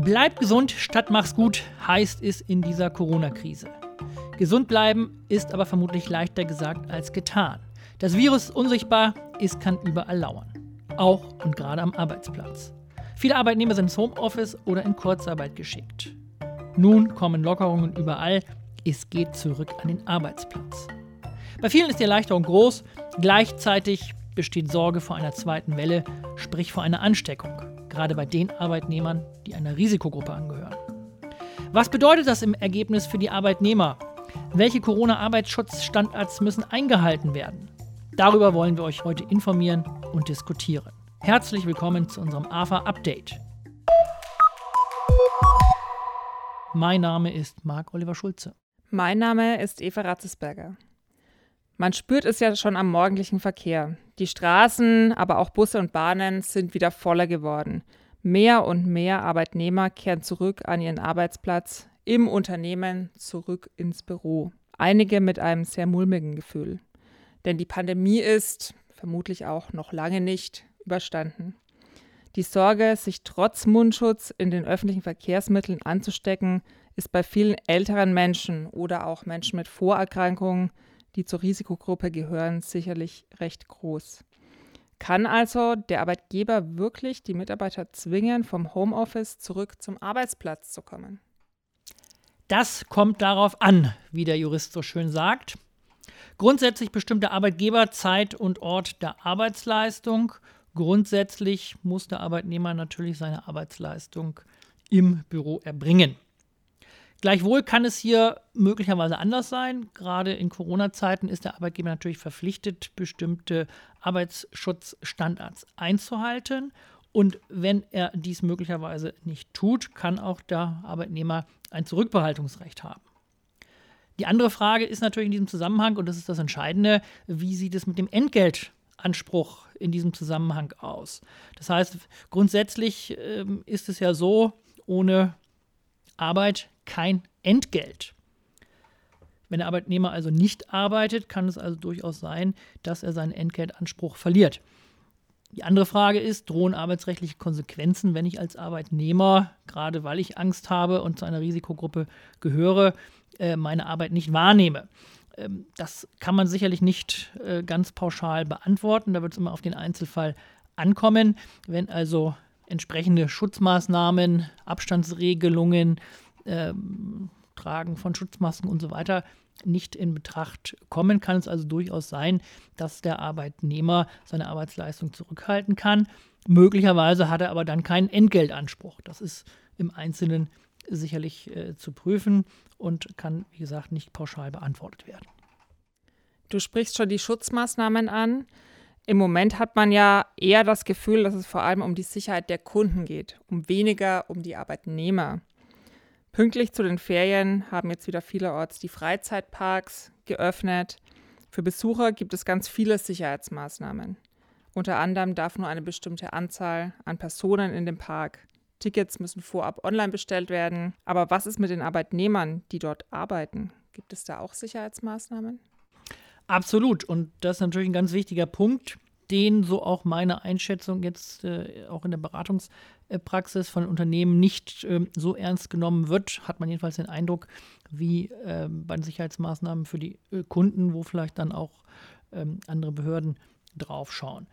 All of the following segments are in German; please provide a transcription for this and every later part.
Bleib gesund statt mach's gut heißt es in dieser Corona-Krise. Gesund bleiben ist aber vermutlich leichter gesagt als getan. Das Virus ist unsichtbar, es kann überall lauern. Auch und gerade am Arbeitsplatz. Viele Arbeitnehmer sind ins Homeoffice oder in Kurzarbeit geschickt. Nun kommen Lockerungen überall, es geht zurück an den Arbeitsplatz. Bei vielen ist die Erleichterung groß, gleichzeitig besteht Sorge vor einer zweiten Welle, sprich vor einer Ansteckung, gerade bei den Arbeitnehmern, die einer Risikogruppe angehören. Was bedeutet das im Ergebnis für die Arbeitnehmer? Welche Corona-Arbeitsschutzstandards müssen eingehalten werden? Darüber wollen wir euch heute informieren und diskutieren. Herzlich willkommen zu unserem AFA-Update. Mein Name ist Marc Oliver Schulze. Mein Name ist Eva Ratzesberger. Man spürt es ja schon am morgendlichen Verkehr. Die Straßen, aber auch Busse und Bahnen sind wieder voller geworden. Mehr und mehr Arbeitnehmer kehren zurück an ihren Arbeitsplatz, im Unternehmen zurück ins Büro. Einige mit einem sehr mulmigen Gefühl. Denn die Pandemie ist, vermutlich auch noch lange nicht, überstanden. Die Sorge, sich trotz Mundschutz in den öffentlichen Verkehrsmitteln anzustecken, ist bei vielen älteren Menschen oder auch Menschen mit Vorerkrankungen die zur Risikogruppe gehören, sicherlich recht groß. Kann also der Arbeitgeber wirklich die Mitarbeiter zwingen, vom Homeoffice zurück zum Arbeitsplatz zu kommen? Das kommt darauf an, wie der Jurist so schön sagt. Grundsätzlich bestimmt der Arbeitgeber Zeit und Ort der Arbeitsleistung. Grundsätzlich muss der Arbeitnehmer natürlich seine Arbeitsleistung im Büro erbringen. Gleichwohl kann es hier möglicherweise anders sein. Gerade in Corona-Zeiten ist der Arbeitgeber natürlich verpflichtet, bestimmte Arbeitsschutzstandards einzuhalten. Und wenn er dies möglicherweise nicht tut, kann auch der Arbeitnehmer ein Zurückbehaltungsrecht haben. Die andere Frage ist natürlich in diesem Zusammenhang, und das ist das Entscheidende, wie sieht es mit dem Entgeltanspruch in diesem Zusammenhang aus? Das heißt, grundsätzlich ähm, ist es ja so, ohne Arbeit kein Entgelt. Wenn der Arbeitnehmer also nicht arbeitet, kann es also durchaus sein, dass er seinen Entgeltanspruch verliert. Die andere Frage ist, drohen arbeitsrechtliche Konsequenzen, wenn ich als Arbeitnehmer, gerade weil ich Angst habe und zu einer Risikogruppe gehöre, äh, meine Arbeit nicht wahrnehme? Ähm, das kann man sicherlich nicht äh, ganz pauschal beantworten. Da wird es immer auf den Einzelfall ankommen. Wenn also entsprechende Schutzmaßnahmen, Abstandsregelungen, ähm, Tragen von Schutzmasken und so weiter nicht in Betracht kommen, kann es also durchaus sein, dass der Arbeitnehmer seine Arbeitsleistung zurückhalten kann. Möglicherweise hat er aber dann keinen Entgeltanspruch. Das ist im Einzelnen sicherlich äh, zu prüfen und kann, wie gesagt, nicht pauschal beantwortet werden. Du sprichst schon die Schutzmaßnahmen an. Im Moment hat man ja eher das Gefühl, dass es vor allem um die Sicherheit der Kunden geht, um weniger um die Arbeitnehmer. Pünktlich zu den Ferien haben jetzt wieder vielerorts die Freizeitparks geöffnet. Für Besucher gibt es ganz viele Sicherheitsmaßnahmen. Unter anderem darf nur eine bestimmte Anzahl an Personen in dem Park. Tickets müssen vorab online bestellt werden. Aber was ist mit den Arbeitnehmern, die dort arbeiten? Gibt es da auch Sicherheitsmaßnahmen? Absolut. Und das ist natürlich ein ganz wichtiger Punkt den so auch meine Einschätzung jetzt äh, auch in der Beratungspraxis von Unternehmen nicht äh, so ernst genommen wird, hat man jedenfalls den Eindruck, wie äh, bei den Sicherheitsmaßnahmen für die äh, Kunden, wo vielleicht dann auch ähm, andere Behörden drauf schauen.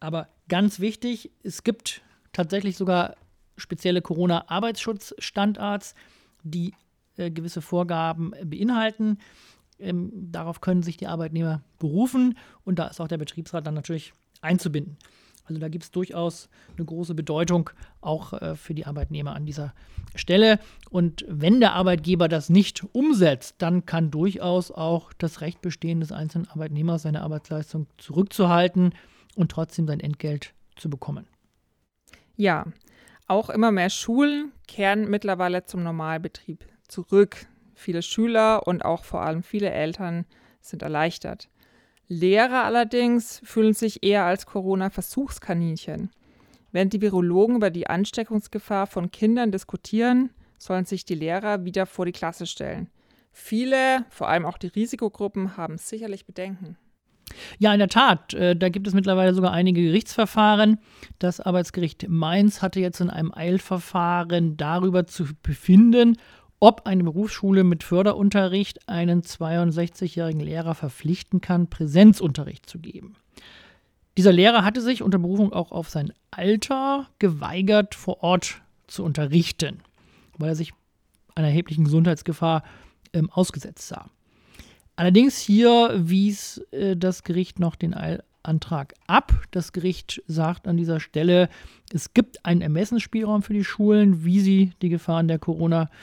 Aber ganz wichtig, es gibt tatsächlich sogar spezielle Corona-Arbeitsschutzstandards, die äh, gewisse Vorgaben beinhalten. Ähm, darauf können sich die Arbeitnehmer berufen und da ist auch der Betriebsrat dann natürlich einzubinden. Also da gibt es durchaus eine große Bedeutung auch äh, für die Arbeitnehmer an dieser Stelle. Und wenn der Arbeitgeber das nicht umsetzt, dann kann durchaus auch das Recht bestehen des einzelnen Arbeitnehmers, seine Arbeitsleistung zurückzuhalten und trotzdem sein Entgelt zu bekommen. Ja, auch immer mehr Schulen kehren mittlerweile zum Normalbetrieb zurück. Viele Schüler und auch vor allem viele Eltern sind erleichtert. Lehrer allerdings fühlen sich eher als Corona-Versuchskaninchen. Während die Virologen über die Ansteckungsgefahr von Kindern diskutieren, sollen sich die Lehrer wieder vor die Klasse stellen. Viele, vor allem auch die Risikogruppen, haben sicherlich Bedenken. Ja, in der Tat. Äh, da gibt es mittlerweile sogar einige Gerichtsverfahren. Das Arbeitsgericht Mainz hatte jetzt in einem Eilverfahren darüber zu befinden, ob eine Berufsschule mit Förderunterricht einen 62-jährigen Lehrer verpflichten kann, Präsenzunterricht zu geben. Dieser Lehrer hatte sich unter Berufung auch auf sein Alter geweigert, vor Ort zu unterrichten, weil er sich einer erheblichen Gesundheitsgefahr ähm, ausgesetzt sah. Allerdings hier wies äh, das Gericht noch den Eilantrag ab. Das Gericht sagt an dieser Stelle, es gibt einen Ermessensspielraum für die Schulen, wie sie die Gefahren der Corona-Pandemie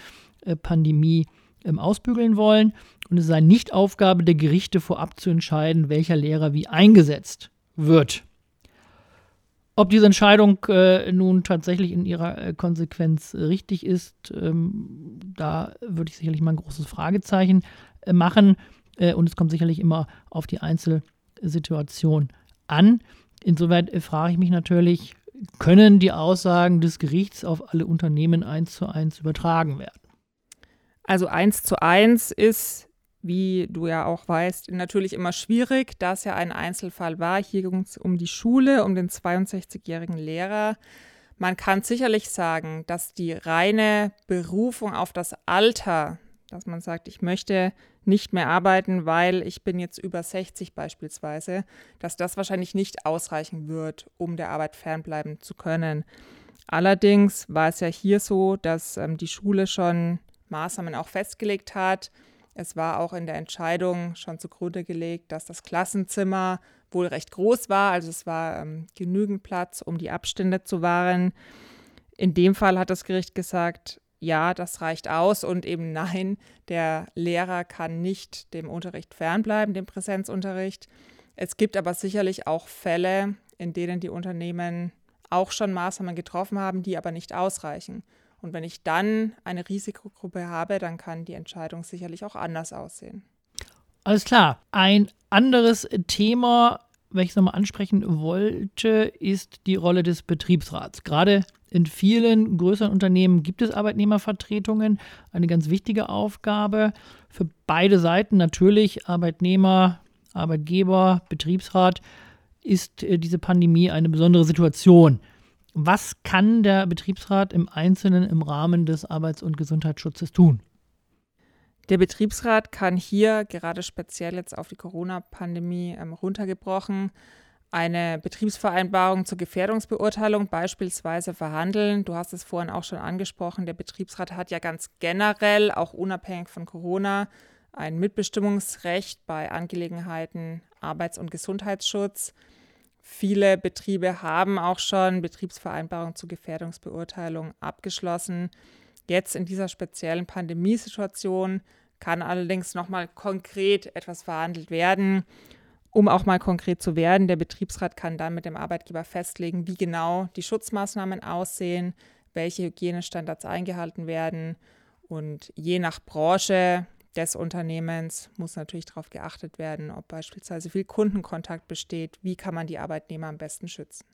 ähm, ausbügeln wollen. Und es sei nicht Aufgabe der Gerichte vorab zu entscheiden, welcher Lehrer wie eingesetzt wird. Ob diese Entscheidung äh, nun tatsächlich in ihrer äh, Konsequenz äh, richtig ist, ähm, da würde ich sicherlich mal ein großes Fragezeichen äh, machen. Äh, und es kommt sicherlich immer auf die Einzelsituation an. Insoweit äh, frage ich mich natürlich, können die Aussagen des Gerichts auf alle Unternehmen eins zu eins übertragen werden? Also eins zu eins ist wie du ja auch weißt, natürlich immer schwierig, da es ja ein Einzelfall war. Hier ging es um die Schule, um den 62-jährigen Lehrer. Man kann sicherlich sagen, dass die reine Berufung auf das Alter, dass man sagt, ich möchte nicht mehr arbeiten, weil ich bin jetzt über 60 beispielsweise, dass das wahrscheinlich nicht ausreichen wird, um der Arbeit fernbleiben zu können. Allerdings war es ja hier so, dass ähm, die Schule schon Maßnahmen auch festgelegt hat, es war auch in der Entscheidung schon zugrunde gelegt, dass das Klassenzimmer wohl recht groß war, also es war ähm, genügend Platz, um die Abstände zu wahren. In dem Fall hat das Gericht gesagt, ja, das reicht aus und eben nein, der Lehrer kann nicht dem Unterricht fernbleiben, dem Präsenzunterricht. Es gibt aber sicherlich auch Fälle, in denen die Unternehmen auch schon Maßnahmen getroffen haben, die aber nicht ausreichen. Und wenn ich dann eine Risikogruppe habe, dann kann die Entscheidung sicherlich auch anders aussehen. Alles klar. Ein anderes Thema, welches ich nochmal ansprechen wollte, ist die Rolle des Betriebsrats. Gerade in vielen größeren Unternehmen gibt es Arbeitnehmervertretungen, eine ganz wichtige Aufgabe für beide Seiten, natürlich Arbeitnehmer, Arbeitgeber, Betriebsrat, ist äh, diese Pandemie eine besondere Situation. Was kann der Betriebsrat im Einzelnen im Rahmen des Arbeits- und Gesundheitsschutzes tun? Der Betriebsrat kann hier gerade speziell jetzt auf die Corona-Pandemie ähm, runtergebrochen eine Betriebsvereinbarung zur Gefährdungsbeurteilung beispielsweise verhandeln. Du hast es vorhin auch schon angesprochen, der Betriebsrat hat ja ganz generell, auch unabhängig von Corona, ein Mitbestimmungsrecht bei Angelegenheiten Arbeits- und Gesundheitsschutz. Viele Betriebe haben auch schon Betriebsvereinbarungen zur Gefährdungsbeurteilung abgeschlossen. Jetzt in dieser speziellen Pandemiesituation kann allerdings nochmal konkret etwas verhandelt werden. Um auch mal konkret zu werden, der Betriebsrat kann dann mit dem Arbeitgeber festlegen, wie genau die Schutzmaßnahmen aussehen, welche Hygienestandards eingehalten werden. Und je nach Branche des Unternehmens muss natürlich darauf geachtet werden, ob beispielsweise viel Kundenkontakt besteht, wie kann man die Arbeitnehmer am besten schützen.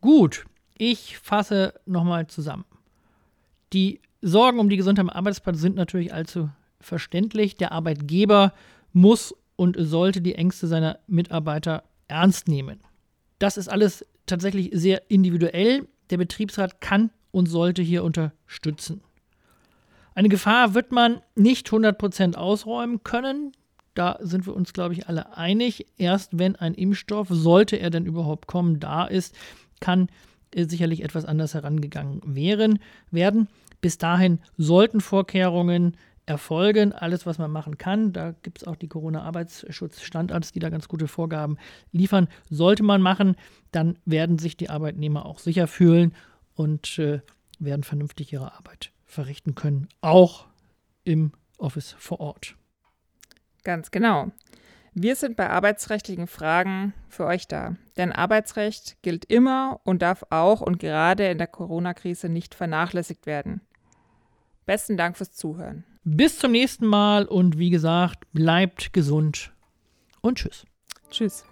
Gut, ich fasse nochmal zusammen. Die Sorgen um die Gesundheit am Arbeitsplatz sind natürlich allzu verständlich. Der Arbeitgeber muss und sollte die Ängste seiner Mitarbeiter ernst nehmen. Das ist alles tatsächlich sehr individuell. Der Betriebsrat kann und sollte hier unterstützen. Eine Gefahr wird man nicht 100% ausräumen können. Da sind wir uns, glaube ich, alle einig. Erst wenn ein Impfstoff, sollte er denn überhaupt kommen, da ist, kann äh, sicherlich etwas anders herangegangen wären, werden. Bis dahin sollten Vorkehrungen erfolgen, alles, was man machen kann. Da gibt es auch die Corona-Arbeitsschutzstandards, die da ganz gute Vorgaben liefern. Sollte man machen, dann werden sich die Arbeitnehmer auch sicher fühlen und äh, werden vernünftig ihre Arbeit verrichten können, auch im Office vor Ort. Ganz genau. Wir sind bei arbeitsrechtlichen Fragen für euch da. Denn Arbeitsrecht gilt immer und darf auch und gerade in der Corona-Krise nicht vernachlässigt werden. Besten Dank fürs Zuhören. Bis zum nächsten Mal und wie gesagt, bleibt gesund und tschüss. Tschüss.